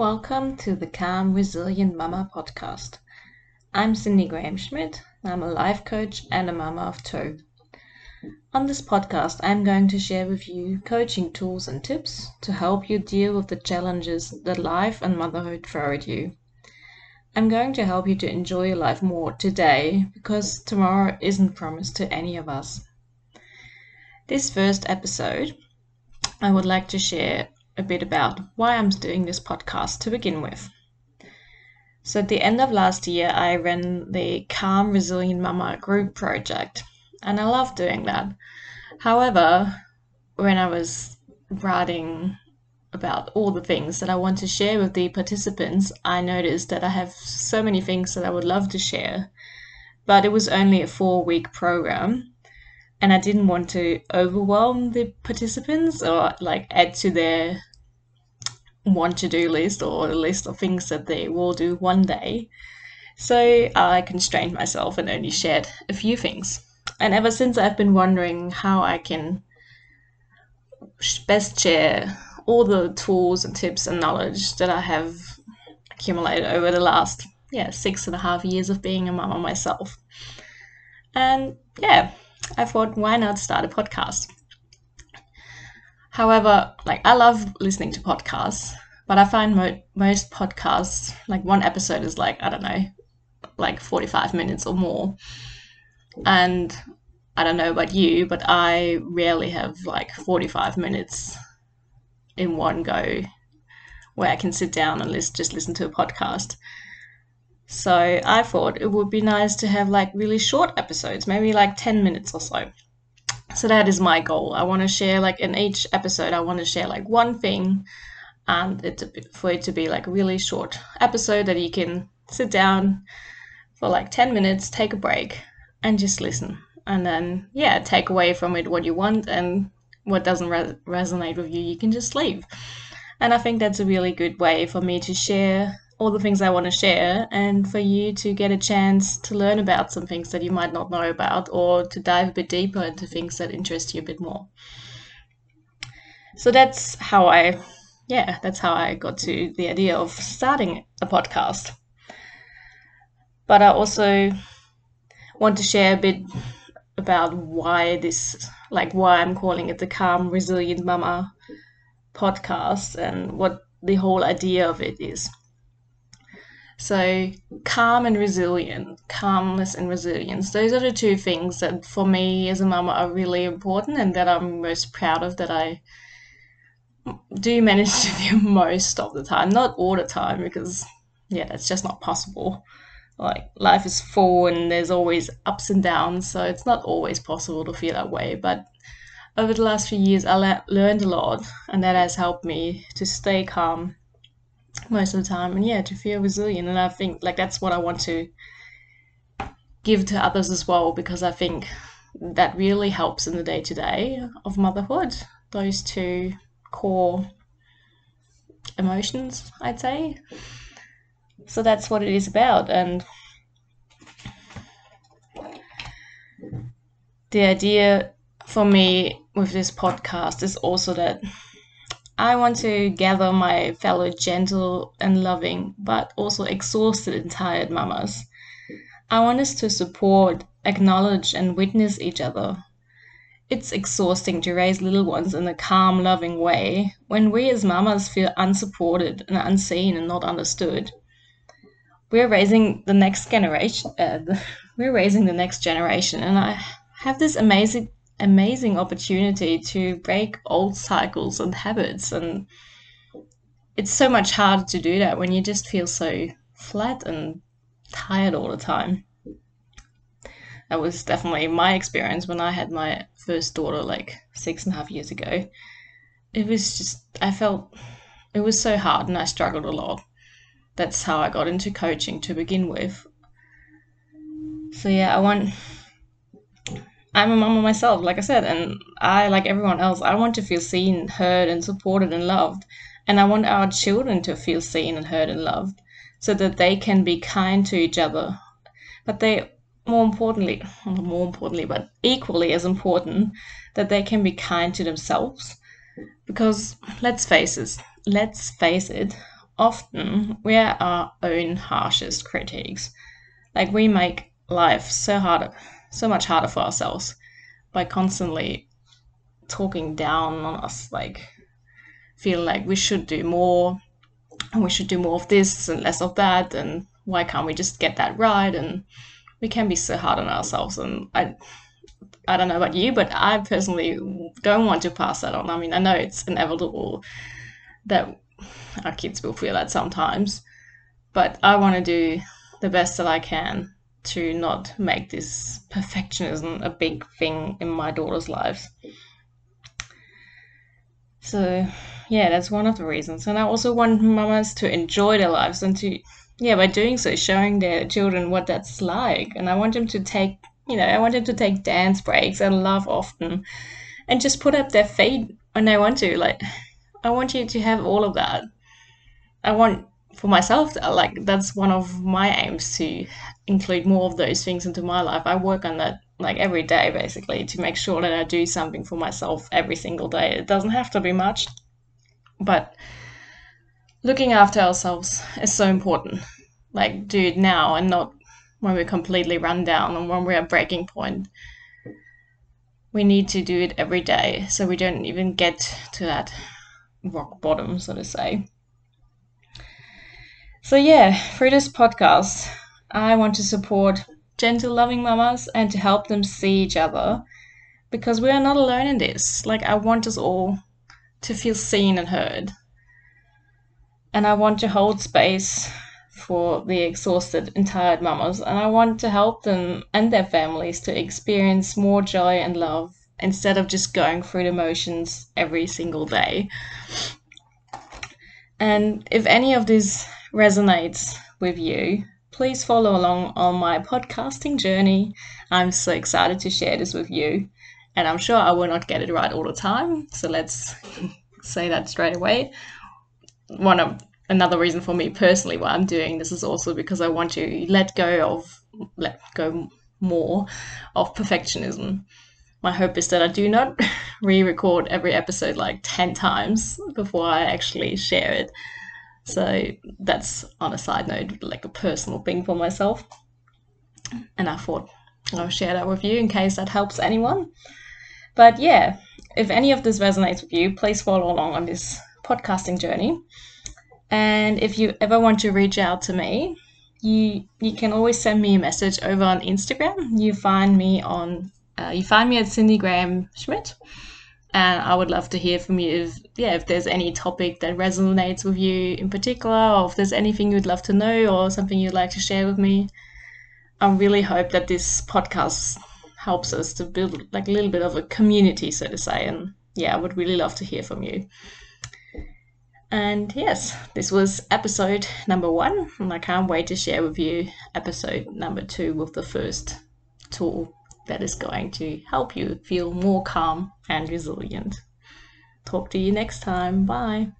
Welcome to the Calm Resilient Mama podcast. I'm Cindy Graham Schmidt. I'm a life coach and a mama of two. On this podcast, I'm going to share with you coaching tools and tips to help you deal with the challenges that life and motherhood throw at you. I'm going to help you to enjoy your life more today because tomorrow isn't promised to any of us. This first episode, I would like to share a bit about why I'm doing this podcast to begin with. So, at the end of last year, I ran the Calm Resilient Mama group project, and I love doing that. However, when I was writing about all the things that I want to share with the participants, I noticed that I have so many things that I would love to share, but it was only a four week program. And I didn't want to overwhelm the participants or like add to their want to do list or a list of things that they will do one day. So I constrained myself and only shared a few things. And ever since, I've been wondering how I can best share all the tools and tips and knowledge that I have accumulated over the last yeah six and a half years of being a mama myself. And yeah, I thought why not start a podcast? However, like I love listening to podcasts, but I find mo- most podcasts, like one episode is like, I don't know, like 45 minutes or more. And I don't know about you, but I rarely have like 45 minutes in one go where I can sit down and list, just listen to a podcast. So I thought it would be nice to have like really short episodes, maybe like 10 minutes or so. So that is my goal. I want to share like in each episode, I want to share like one thing and it's for it to be like a really short episode that you can sit down for like 10 minutes, take a break and just listen. And then, yeah, take away from it what you want and what doesn't re- resonate with you, you can just leave. And I think that's a really good way for me to share all the things I want to share and for you to get a chance to learn about some things that you might not know about or to dive a bit deeper into things that interest you a bit more. So that's how I, yeah, that's how I got to the idea of starting a podcast. But I also want to share a bit about why this, like why I'm calling it the Calm Resilient Mama podcast and what the whole idea of it is. So, calm and resilient, calmness and resilience, those are the two things that for me as a mama are really important and that I'm most proud of that I do you manage to do most of the time. Not all the time because, yeah, that's just not possible. Like, life is full and there's always ups and downs, so it's not always possible to feel that way. But over the last few years, I le- learned a lot, and that has helped me to stay calm most of the time and yeah to feel resilient and i think like that's what i want to give to others as well because i think that really helps in the day to day of motherhood those two core emotions i'd say so that's what it is about and the idea for me with this podcast is also that I want to gather my fellow gentle and loving, but also exhausted and tired mamas. I want us to support, acknowledge, and witness each other. It's exhausting to raise little ones in a calm, loving way when we as mamas feel unsupported and unseen and not understood. We're raising the next generation. Uh, we're raising the next generation, and I have this amazing amazing opportunity to break old cycles and habits and it's so much harder to do that when you just feel so flat and tired all the time that was definitely my experience when i had my first daughter like six and a half years ago it was just i felt it was so hard and i struggled a lot that's how i got into coaching to begin with so yeah i want I'm a mama myself, like I said, and I, like everyone else, I want to feel seen, heard, and supported and loved. And I want our children to feel seen and heard and loved so that they can be kind to each other. But they, more importantly, more importantly, but equally as important, that they can be kind to themselves. Because let's face it, let's face it, often we are our own harshest critics. Like we make life so hard, so much harder for ourselves by constantly talking down on us, like feel like we should do more and we should do more of this and less of that and why can't we just get that right and we can be so hard on ourselves and I I don't know about you, but I personally don't want to pass that on. I mean, I know it's inevitable that our kids will feel that sometimes, but I want to do the best that I can to not make this perfectionism a big thing in my daughter's lives. So, yeah, that's one of the reasons. And I also want mamas to enjoy their lives and to, yeah, by doing so, showing their children what that's like. And I want them to take, you know, I want them to take dance breaks and laugh often and just put up their feet when they want to. Like, I want you to have all of that. I want for myself, like that's one of my aims to include more of those things into my life. I work on that like every day basically to make sure that I do something for myself every single day. It doesn't have to be much, but looking after ourselves is so important. Like do it now and not when we're completely run down and when we're at breaking point. We need to do it every day so we don't even get to that rock bottom, so to say. So, yeah, through this podcast, I want to support gentle, loving mamas and to help them see each other because we are not alone in this. Like, I want us all to feel seen and heard. And I want to hold space for the exhausted and tired mamas, and I want to help them and their families to experience more joy and love instead of just going through the motions every single day. And if any of this resonates with you, please follow along on my podcasting journey. I'm so excited to share this with you, and I'm sure I will not get it right all the time. So let's say that straight away. One of another reason for me personally why I'm doing this is also because I want to let go of let go more of perfectionism. My hope is that I do not re-record every episode like 10 times before I actually share it so that's on a side note, like a personal thing for myself. And I thought I'll share that with you in case that helps anyone. But yeah, if any of this resonates with you, please follow along on this podcasting journey. And if you ever want to reach out to me, you you can always send me a message over on Instagram. You find me on uh, you find me at Cindy Graham Schmidt and I would love to hear from you if yeah if there's any topic that resonates with you in particular or if there's anything you'd love to know or something you'd like to share with me. I really hope that this podcast helps us to build like a little bit of a community so to say and yeah I would really love to hear from you. And yes, this was episode number one, and I can't wait to share with you episode number two with the first tool that is going to help you feel more calm and resilient. Talk to you next time. Bye.